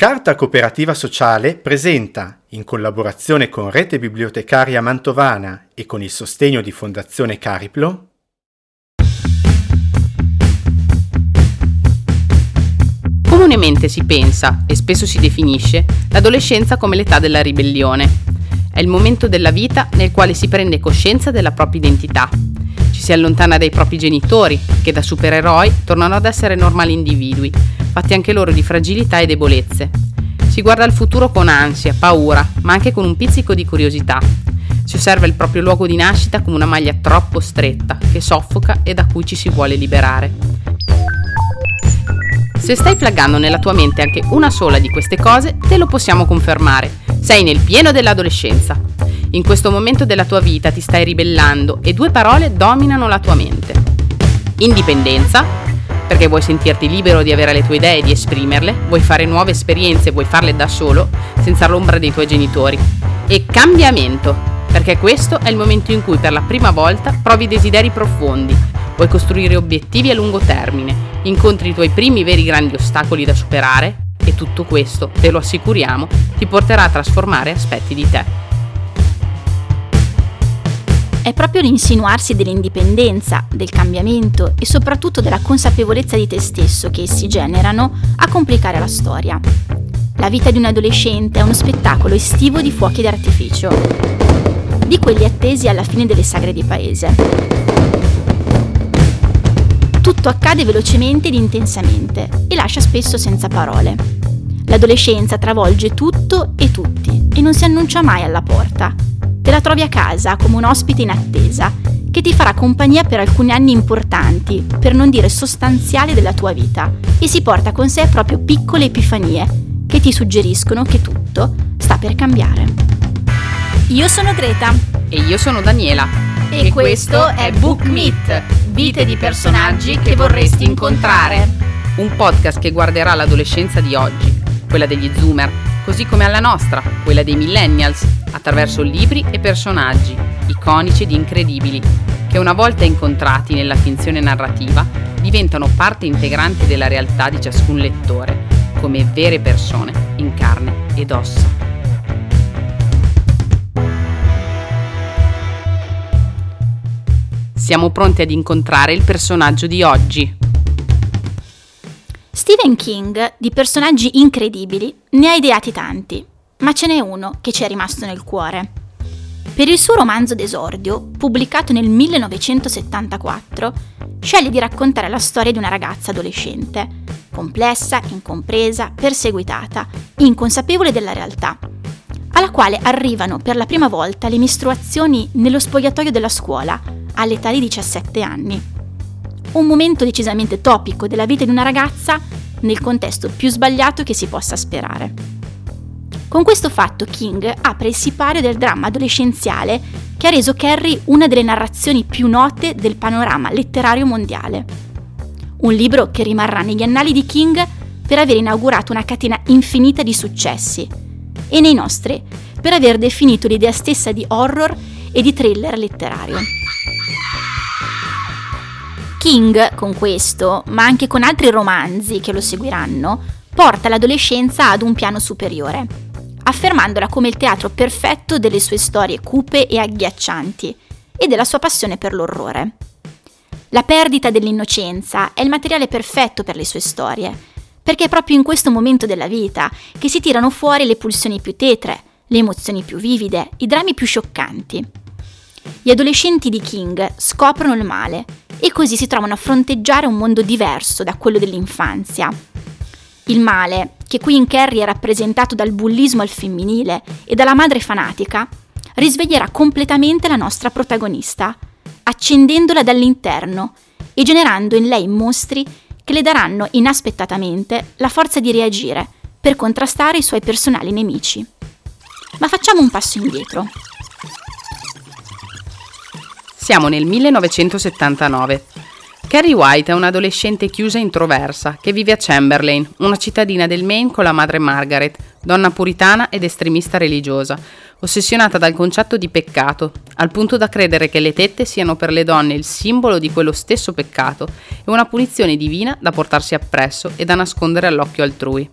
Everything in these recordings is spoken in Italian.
Carta Cooperativa Sociale presenta, in collaborazione con Rete Bibliotecaria Mantovana e con il sostegno di Fondazione Cariplo, Comunemente si pensa, e spesso si definisce, l'adolescenza come l'età della ribellione. È il momento della vita nel quale si prende coscienza della propria identità. Ci si allontana dai propri genitori, che da supereroi tornano ad essere normali individui, fatti anche loro di fragilità e debolezze. Si guarda al futuro con ansia, paura, ma anche con un pizzico di curiosità. Si osserva il proprio luogo di nascita come una maglia troppo stretta, che soffoca e da cui ci si vuole liberare. Se stai flaggando nella tua mente anche una sola di queste cose, te lo possiamo confermare. Sei nel pieno dell'adolescenza. In questo momento della tua vita ti stai ribellando e due parole dominano la tua mente. Indipendenza perché vuoi sentirti libero di avere le tue idee e di esprimerle, vuoi fare nuove esperienze, vuoi farle da solo, senza l'ombra dei tuoi genitori. E cambiamento, perché questo è il momento in cui per la prima volta provi desideri profondi, vuoi costruire obiettivi a lungo termine, incontri i tuoi primi veri grandi ostacoli da superare e tutto questo, te lo assicuriamo, ti porterà a trasformare aspetti di te. È proprio l'insinuarsi dell'indipendenza, del cambiamento e soprattutto della consapevolezza di te stesso che essi generano a complicare la storia. La vita di un adolescente è uno spettacolo estivo di fuochi d'artificio, di quelli attesi alla fine delle sagre di paese. Tutto accade velocemente ed intensamente e lascia spesso senza parole. L'adolescenza travolge tutto e tutti e non si annuncia mai alla porta, te la trovi a casa come un ospite in attesa, che ti farà compagnia per alcuni anni importanti, per non dire sostanziali della tua vita, e si porta con sé proprio piccole epifanie che ti suggeriscono che tutto sta per cambiare. Io sono Greta. E io sono Daniela. E, e questo è Book Meet, vite di personaggi che vorresti incontrare. Un podcast che guarderà l'adolescenza di oggi, quella degli zoomer, così come alla nostra, quella dei millennials, attraverso libri e personaggi, iconici ed incredibili, che una volta incontrati nella finzione narrativa diventano parte integrante della realtà di ciascun lettore, come vere persone in carne ed ossa. Siamo pronti ad incontrare il personaggio di oggi. Stephen King di personaggi incredibili ne ha ideati tanti, ma ce n'è uno che ci è rimasto nel cuore. Per il suo romanzo d'esordio, pubblicato nel 1974, sceglie di raccontare la storia di una ragazza adolescente, complessa, incompresa, perseguitata, inconsapevole della realtà, alla quale arrivano per la prima volta le mestruazioni nello spogliatoio della scuola, all'età di 17 anni. Un momento decisamente topico della vita di una ragazza nel contesto più sbagliato che si possa sperare. Con questo fatto King apre il sipario del dramma adolescenziale che ha reso Carrie una delle narrazioni più note del panorama letterario mondiale. Un libro che rimarrà negli annali di King per aver inaugurato una catena infinita di successi e nei nostri per aver definito l'idea stessa di horror e di thriller letterario. King, con questo, ma anche con altri romanzi che lo seguiranno, porta l'adolescenza ad un piano superiore affermandola come il teatro perfetto delle sue storie cupe e agghiaccianti e della sua passione per l'orrore. La perdita dell'innocenza è il materiale perfetto per le sue storie, perché è proprio in questo momento della vita che si tirano fuori le pulsioni più tetre, le emozioni più vivide, i drammi più scioccanti. Gli adolescenti di King scoprono il male e così si trovano a fronteggiare un mondo diverso da quello dell'infanzia. Il male che qui in Carrie è rappresentato dal bullismo al femminile e dalla madre fanatica, risveglierà completamente la nostra protagonista, accendendola dall'interno e generando in lei mostri che le daranno inaspettatamente la forza di reagire per contrastare i suoi personali nemici. Ma facciamo un passo indietro. Siamo nel 1979 Carrie White è un'adolescente chiusa e introversa che vive a Chamberlain, una cittadina del Maine con la madre Margaret, donna puritana ed estremista religiosa, ossessionata dal concetto di peccato, al punto da credere che le tette siano per le donne il simbolo di quello stesso peccato e una punizione divina da portarsi appresso e da nascondere all'occhio altrui.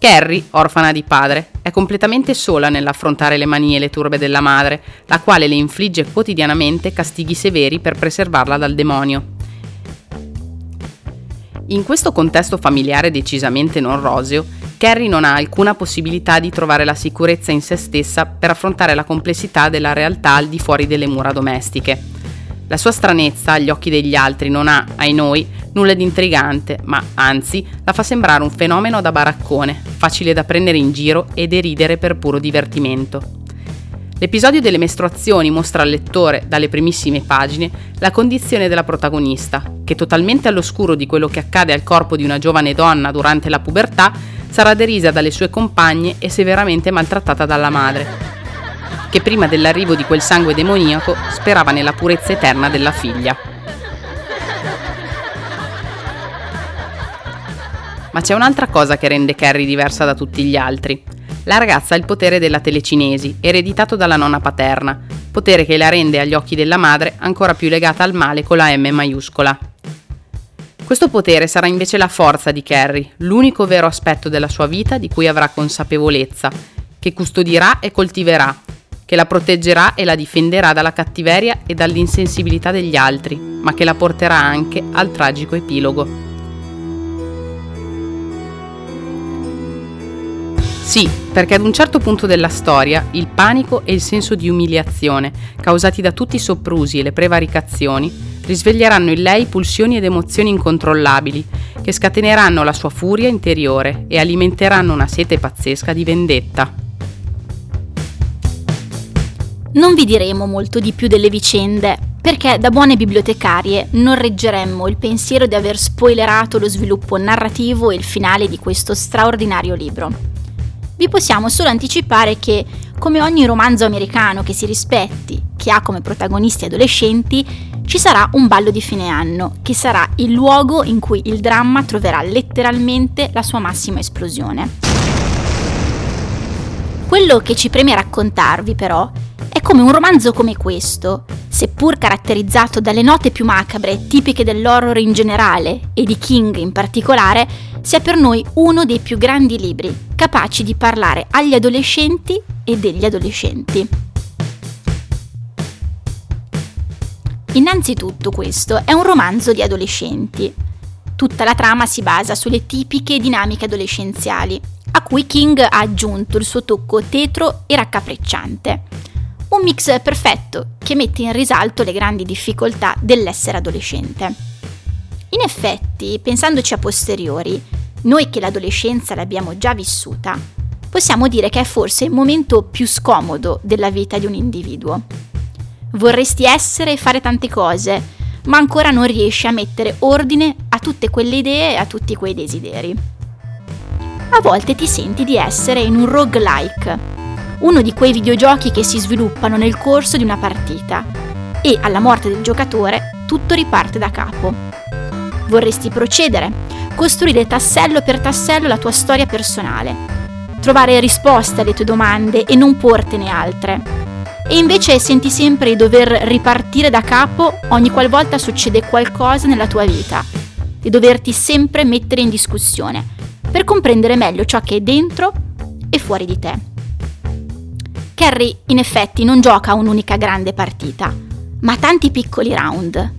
Carrie, orfana di padre, è completamente sola nell'affrontare le manie e le turbe della madre, la quale le infligge quotidianamente castighi severi per preservarla dal demonio. In questo contesto familiare decisamente non roseo, Carrie non ha alcuna possibilità di trovare la sicurezza in se stessa per affrontare la complessità della realtà al di fuori delle mura domestiche. La sua stranezza agli occhi degli altri non ha, ai noi, nulla di intrigante, ma anzi la fa sembrare un fenomeno da baraccone, facile da prendere in giro e deridere per puro divertimento. L'episodio delle mestruazioni mostra al lettore, dalle primissime pagine, la condizione della protagonista, che totalmente all'oscuro di quello che accade al corpo di una giovane donna durante la pubertà, sarà derisa dalle sue compagne e severamente maltrattata dalla madre, che prima dell'arrivo di quel sangue demoniaco sperava nella purezza eterna della figlia. Ma c'è un'altra cosa che rende Carrie diversa da tutti gli altri. La ragazza ha il potere della telecinesi, ereditato dalla nonna paterna, potere che la rende agli occhi della madre ancora più legata al male con la M maiuscola. Questo potere sarà invece la forza di Carrie, l'unico vero aspetto della sua vita di cui avrà consapevolezza, che custodirà e coltiverà, che la proteggerà e la difenderà dalla cattiveria e dall'insensibilità degli altri, ma che la porterà anche al tragico epilogo. Sì, perché ad un certo punto della storia il panico e il senso di umiliazione, causati da tutti i soprusi e le prevaricazioni, risveglieranno in lei pulsioni ed emozioni incontrollabili, che scateneranno la sua furia interiore e alimenteranno una sete pazzesca di vendetta. Non vi diremo molto di più delle vicende, perché da buone bibliotecarie non reggeremmo il pensiero di aver spoilerato lo sviluppo narrativo e il finale di questo straordinario libro. Vi possiamo solo anticipare che, come ogni romanzo americano che si rispetti, che ha come protagonisti adolescenti, ci sarà un ballo di fine anno, che sarà il luogo in cui il dramma troverà letteralmente la sua massima esplosione. Quello che ci preme raccontarvi però come un romanzo come questo, seppur caratterizzato dalle note più macabre tipiche dell'horror in generale e di King in particolare, sia per noi uno dei più grandi libri, capaci di parlare agli adolescenti e degli adolescenti. Innanzitutto questo è un romanzo di adolescenti. Tutta la trama si basa sulle tipiche dinamiche adolescenziali, a cui King ha aggiunto il suo tocco tetro e raccapricciante un mix perfetto che mette in risalto le grandi difficoltà dell'essere adolescente. In effetti, pensandoci a posteriori, noi che l'adolescenza l'abbiamo già vissuta, possiamo dire che è forse il momento più scomodo della vita di un individuo. Vorresti essere e fare tante cose, ma ancora non riesci a mettere ordine a tutte quelle idee e a tutti quei desideri. A volte ti senti di essere in un roguelike, uno di quei videogiochi che si sviluppano nel corso di una partita e alla morte del giocatore tutto riparte da capo. Vorresti procedere, costruire tassello per tassello la tua storia personale, trovare risposte alle tue domande e non portene altre. E invece senti sempre di dover ripartire da capo ogni qualvolta succede qualcosa nella tua vita, di doverti sempre mettere in discussione per comprendere meglio ciò che è dentro e fuori di te. Kerry in effetti non gioca un'unica grande partita, ma tanti piccoli round.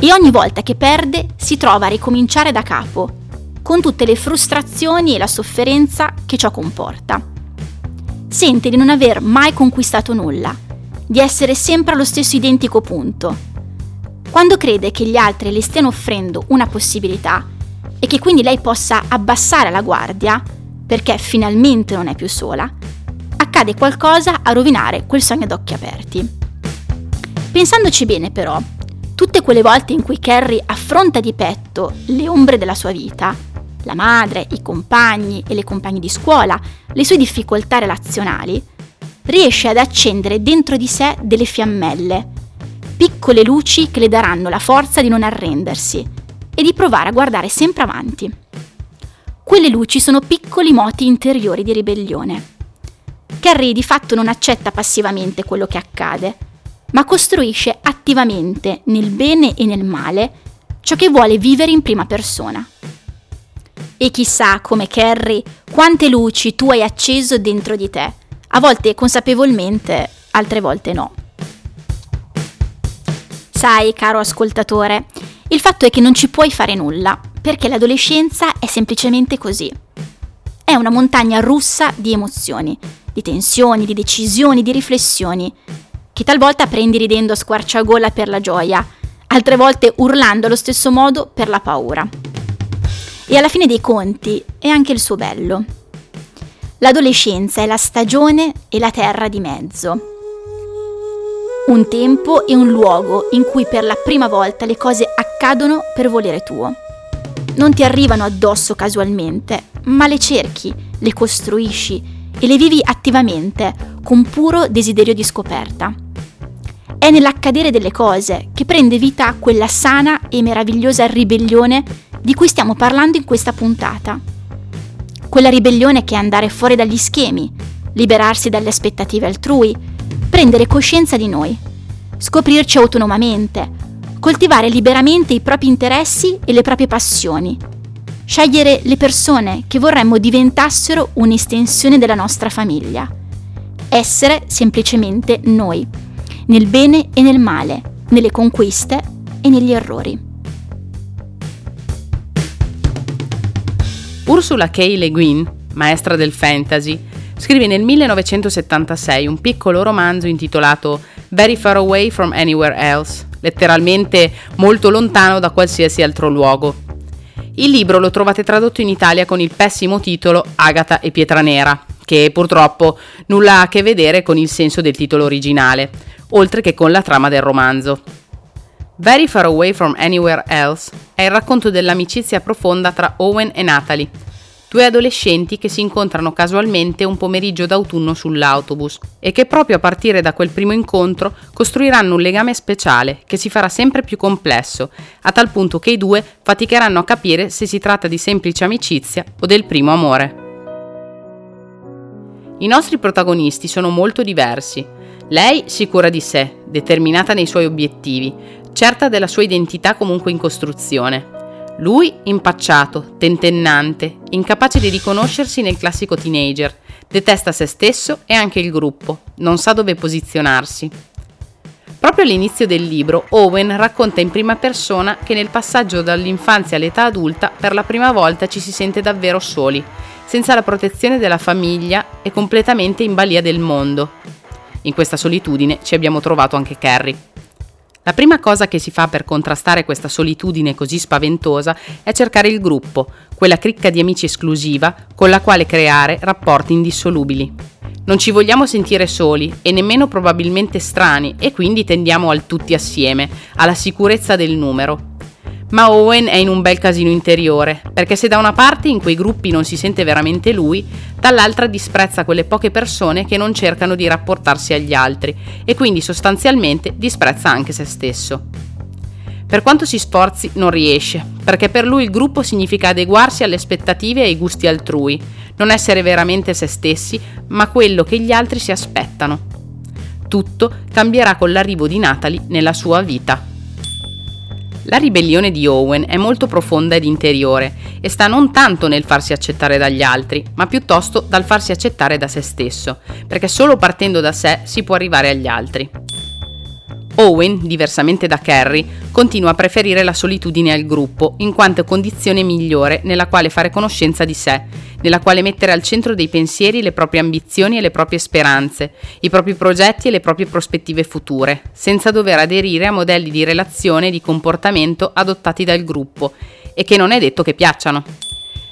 E ogni volta che perde si trova a ricominciare da capo, con tutte le frustrazioni e la sofferenza che ciò comporta. Sente di non aver mai conquistato nulla, di essere sempre allo stesso identico punto. Quando crede che gli altri le stiano offrendo una possibilità e che quindi lei possa abbassare la guardia, perché finalmente non è più sola, accade qualcosa a rovinare quel sogno ad occhi aperti. Pensandoci bene però, tutte quelle volte in cui Carrie affronta di petto le ombre della sua vita, la madre, i compagni e le compagne di scuola, le sue difficoltà relazionali, riesce ad accendere dentro di sé delle fiammelle, piccole luci che le daranno la forza di non arrendersi e di provare a guardare sempre avanti. Quelle luci sono piccoli moti interiori di ribellione Carrie di fatto non accetta passivamente quello che accade, ma costruisce attivamente, nel bene e nel male, ciò che vuole vivere in prima persona. E chissà, come Carrie, quante luci tu hai acceso dentro di te, a volte consapevolmente, altre volte no. Sai, caro ascoltatore, il fatto è che non ci puoi fare nulla, perché l'adolescenza è semplicemente così. È una montagna russa di emozioni, di tensioni, di decisioni, di riflessioni, che talvolta prendi ridendo a squarciagola per la gioia, altre volte urlando allo stesso modo per la paura. E alla fine dei conti è anche il suo bello. L'adolescenza è la stagione e la terra di mezzo. Un tempo e un luogo in cui per la prima volta le cose accadono per volere tuo. Non ti arrivano addosso casualmente, ma le cerchi, le costruisci e le vivi attivamente, con puro desiderio di scoperta. È nell'accadere delle cose che prende vita quella sana e meravigliosa ribellione di cui stiamo parlando in questa puntata. Quella ribellione che è andare fuori dagli schemi, liberarsi dalle aspettative altrui, prendere coscienza di noi, scoprirci autonomamente, coltivare liberamente i propri interessi e le proprie passioni scegliere le persone che vorremmo diventassero un'estensione della nostra famiglia. Essere semplicemente noi, nel bene e nel male, nelle conquiste e negli errori. Ursula K. Le Guin, maestra del fantasy, scrive nel 1976 un piccolo romanzo intitolato Very Far Away from Anywhere Else, letteralmente molto lontano da qualsiasi altro luogo, il libro lo trovate tradotto in Italia con il pessimo titolo Agata e Pietra Nera, che purtroppo nulla ha a che vedere con il senso del titolo originale, oltre che con la trama del romanzo. Very Far Away from Anywhere Else è il racconto dell'amicizia profonda tra Owen e Natalie, due adolescenti che si incontrano casualmente un pomeriggio d'autunno sull'autobus e che proprio a partire da quel primo incontro costruiranno un legame speciale che si farà sempre più complesso, a tal punto che i due faticheranno a capire se si tratta di semplice amicizia o del primo amore. I nostri protagonisti sono molto diversi. Lei sicura di sé, determinata nei suoi obiettivi, certa della sua identità comunque in costruzione. Lui impacciato, tentennante, incapace di riconoscersi nel classico teenager, detesta se stesso e anche il gruppo, non sa dove posizionarsi. Proprio all'inizio del libro, Owen racconta in prima persona che nel passaggio dall'infanzia all'età adulta per la prima volta ci si sente davvero soli, senza la protezione della famiglia e completamente in balia del mondo. In questa solitudine ci abbiamo trovato anche Carrie. La prima cosa che si fa per contrastare questa solitudine così spaventosa è cercare il gruppo, quella cricca di amici esclusiva con la quale creare rapporti indissolubili. Non ci vogliamo sentire soli e nemmeno probabilmente strani e quindi tendiamo al tutti assieme, alla sicurezza del numero, ma Owen è in un bel casino interiore, perché se da una parte in quei gruppi non si sente veramente lui, dall'altra disprezza quelle poche persone che non cercano di rapportarsi agli altri e quindi sostanzialmente disprezza anche se stesso. Per quanto si sforzi non riesce, perché per lui il gruppo significa adeguarsi alle aspettative e ai gusti altrui, non essere veramente se stessi, ma quello che gli altri si aspettano. Tutto cambierà con l'arrivo di Natalie nella sua vita. La ribellione di Owen è molto profonda ed interiore e sta non tanto nel farsi accettare dagli altri, ma piuttosto dal farsi accettare da se stesso, perché solo partendo da sé si può arrivare agli altri. Owen, diversamente da Carrie, continua a preferire la solitudine al gruppo, in quanto condizione migliore nella quale fare conoscenza di sé, nella quale mettere al centro dei pensieri le proprie ambizioni e le proprie speranze, i propri progetti e le proprie prospettive future, senza dover aderire a modelli di relazione e di comportamento adottati dal gruppo e che non è detto che piacciono.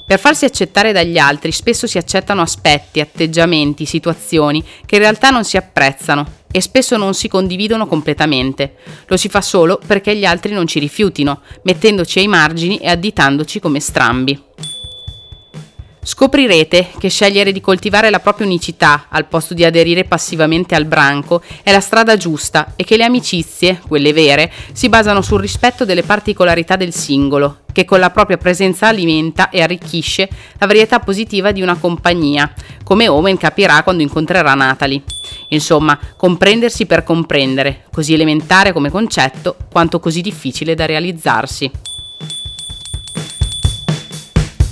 Per farsi accettare dagli altri spesso si accettano aspetti, atteggiamenti, situazioni che in realtà non si apprezzano e spesso non si condividono completamente. Lo si fa solo perché gli altri non ci rifiutino, mettendoci ai margini e additandoci come strambi. Scoprirete che scegliere di coltivare la propria unicità al posto di aderire passivamente al branco è la strada giusta e che le amicizie, quelle vere, si basano sul rispetto delle particolarità del singolo, che con la propria presenza alimenta e arricchisce la varietà positiva di una compagnia, come Owen capirà quando incontrerà Natalie. Insomma, comprendersi per comprendere, così elementare come concetto, quanto così difficile da realizzarsi.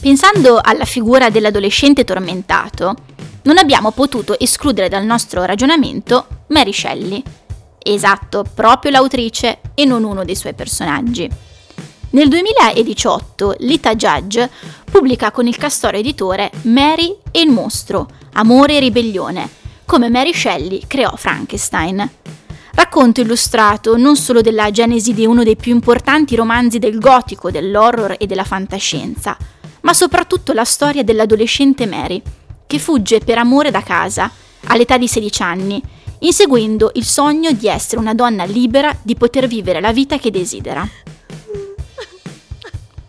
Pensando alla figura dell'adolescente tormentato, non abbiamo potuto escludere dal nostro ragionamento Mary Shelley. Esatto, proprio l'autrice e non uno dei suoi personaggi. Nel 2018 Lita Judge pubblica con il Castoro editore Mary e il mostro, amore e ribellione, come Mary Shelley creò Frankenstein. Racconto illustrato non solo della genesi di uno dei più importanti romanzi del gotico, dell'horror e della fantascienza, ma soprattutto la storia dell'adolescente Mary, che fugge per amore da casa, all'età di 16 anni, inseguendo il sogno di essere una donna libera di poter vivere la vita che desidera.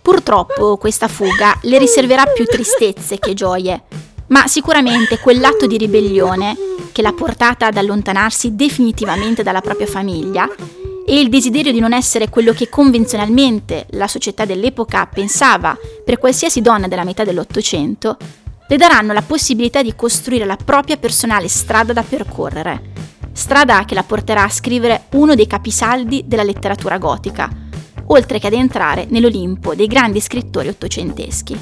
Purtroppo questa fuga le riserverà più tristezze che gioie, ma sicuramente quell'atto di ribellione che l'ha portata ad allontanarsi definitivamente dalla propria famiglia e il desiderio di non essere quello che convenzionalmente la società dell'epoca pensava per qualsiasi donna della metà dell'Ottocento, le daranno la possibilità di costruire la propria personale strada da percorrere, strada che la porterà a scrivere uno dei capisaldi della letteratura gotica, oltre che ad entrare nell'Olimpo dei grandi scrittori ottocenteschi.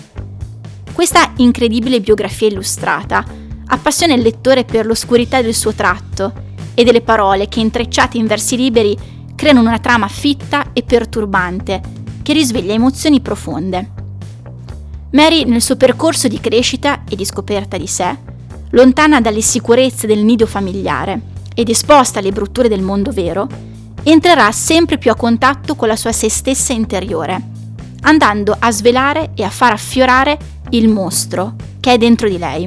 Questa incredibile biografia illustrata appassiona il lettore per l'oscurità del suo tratto e delle parole che intrecciate in versi liberi creano una trama fitta e perturbante che risveglia emozioni profonde. Mary, nel suo percorso di crescita e di scoperta di sé, lontana dalle sicurezze del nido familiare ed esposta alle brutture del mondo vero, entrerà sempre più a contatto con la sua se stessa interiore, andando a svelare e a far affiorare il mostro che è dentro di lei.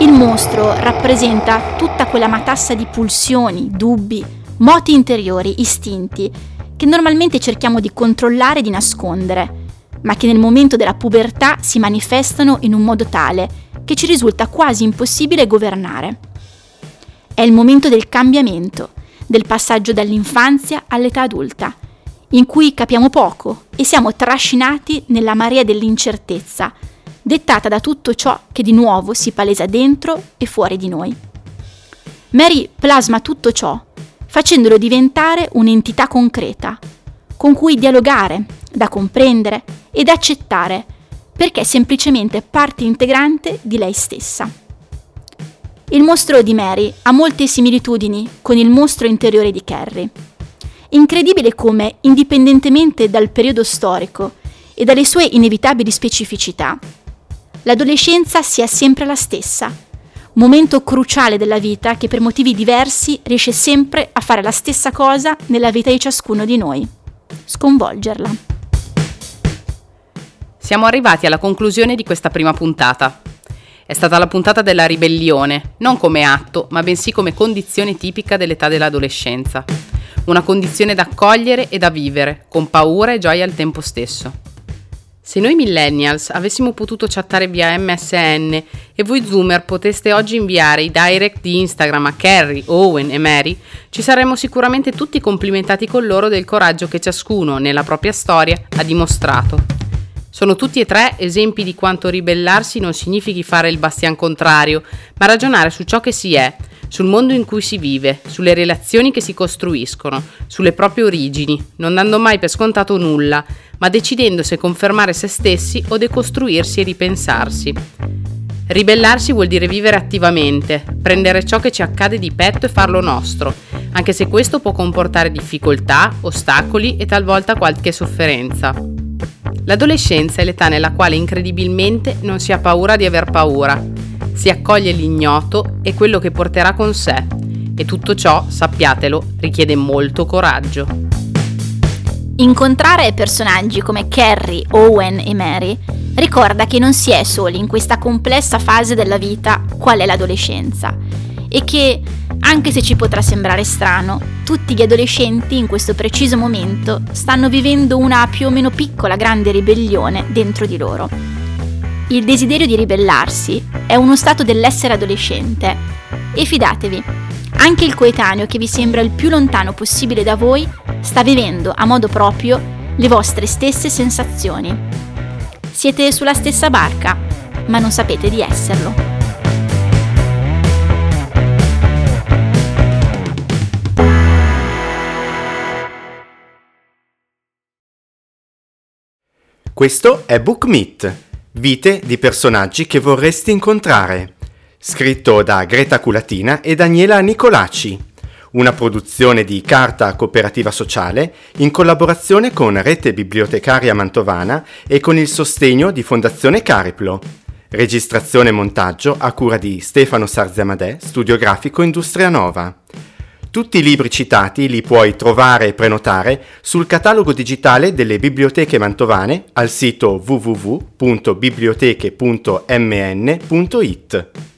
Il mostro rappresenta tutta quella matassa di pulsioni, dubbi, moti interiori, istinti, che normalmente cerchiamo di controllare e di nascondere, ma che nel momento della pubertà si manifestano in un modo tale che ci risulta quasi impossibile governare. È il momento del cambiamento, del passaggio dall'infanzia all'età adulta, in cui capiamo poco e siamo trascinati nella marea dell'incertezza, dettata da tutto ciò che di nuovo si palesa dentro e fuori di noi. Mary plasma tutto ciò facendolo diventare un'entità concreta, con cui dialogare, da comprendere ed accettare, perché è semplicemente parte integrante di lei stessa. Il mostro di Mary ha molte similitudini con il mostro interiore di Carrie. Incredibile come, indipendentemente dal periodo storico e dalle sue inevitabili specificità, l'adolescenza sia sempre la stessa momento cruciale della vita che per motivi diversi riesce sempre a fare la stessa cosa nella vita di ciascuno di noi, sconvolgerla. Siamo arrivati alla conclusione di questa prima puntata. È stata la puntata della ribellione, non come atto, ma bensì come condizione tipica dell'età dell'adolescenza. Una condizione da accogliere e da vivere, con paura e gioia al tempo stesso. Se noi millennials avessimo potuto chattare via MSN e voi zoomer poteste oggi inviare i direct di Instagram a Carrie, Owen e Mary, ci saremmo sicuramente tutti complimentati con loro del coraggio che ciascuno, nella propria storia, ha dimostrato. Sono tutti e tre esempi di quanto ribellarsi non significhi fare il bastian contrario, ma ragionare su ciò che si è, sul mondo in cui si vive, sulle relazioni che si costruiscono, sulle proprie origini, non dando mai per scontato nulla, ma decidendo se confermare se stessi o decostruirsi e ripensarsi. Ribellarsi vuol dire vivere attivamente, prendere ciò che ci accade di petto e farlo nostro, anche se questo può comportare difficoltà, ostacoli e talvolta qualche sofferenza. L'adolescenza è l'età nella quale incredibilmente non si ha paura di aver paura, si accoglie l'ignoto e quello che porterà con sé. E tutto ciò, sappiatelo, richiede molto coraggio. Incontrare personaggi come Carrie, Owen e Mary ricorda che non si è soli in questa complessa fase della vita qual è l'adolescenza e che, anche se ci potrà sembrare strano, tutti gli adolescenti in questo preciso momento stanno vivendo una più o meno piccola grande ribellione dentro di loro il desiderio di ribellarsi è uno stato dell'essere adolescente e fidatevi, anche il coetaneo che vi sembra il più lontano possibile da voi sta vivendo a modo proprio le vostre stesse sensazioni. Siete sulla stessa barca, ma non sapete di esserlo. Questo è Book Meet, vite di personaggi che vorresti incontrare, scritto da Greta Culatina e Daniela Nicolacci, una produzione di Carta Cooperativa Sociale in collaborazione con Rete Bibliotecaria Mantovana e con il sostegno di Fondazione Cariplo. Registrazione e montaggio a cura di Stefano Sarziamadè, Studio Grafico Industria Nova. Tutti i libri citati li puoi trovare e prenotare sul catalogo digitale delle biblioteche mantovane al sito www.biblioteche.mn.it.